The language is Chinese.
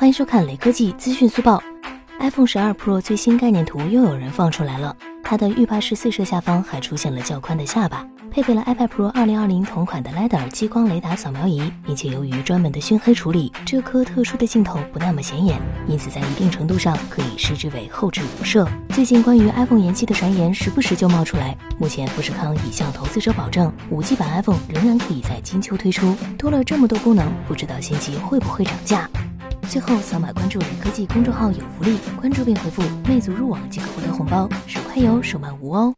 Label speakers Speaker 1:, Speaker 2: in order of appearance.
Speaker 1: 欢迎收看雷科技资讯速报。iPhone 十二 Pro 最新概念图又有人放出来了，它的浴霸式四摄下方还出现了较宽的下巴，配备了 iPad Pro 2020同款的 LiDAR 激光雷达扫描仪，并且由于专门的熏黑处理，这颗特殊的镜头不那么显眼，因此在一定程度上可以视之为后置无摄。最近关于 iPhone 延期的传言时不时就冒出来，目前富士康已向投资者保证，5G 版 iPhone 仍然可以在金秋推出。多了这么多功能，不知道新机会不会涨价？最后扫码关注零科技公众号有福利，关注并回复“魅族入网”即可获得红包，手快有，手慢无哦。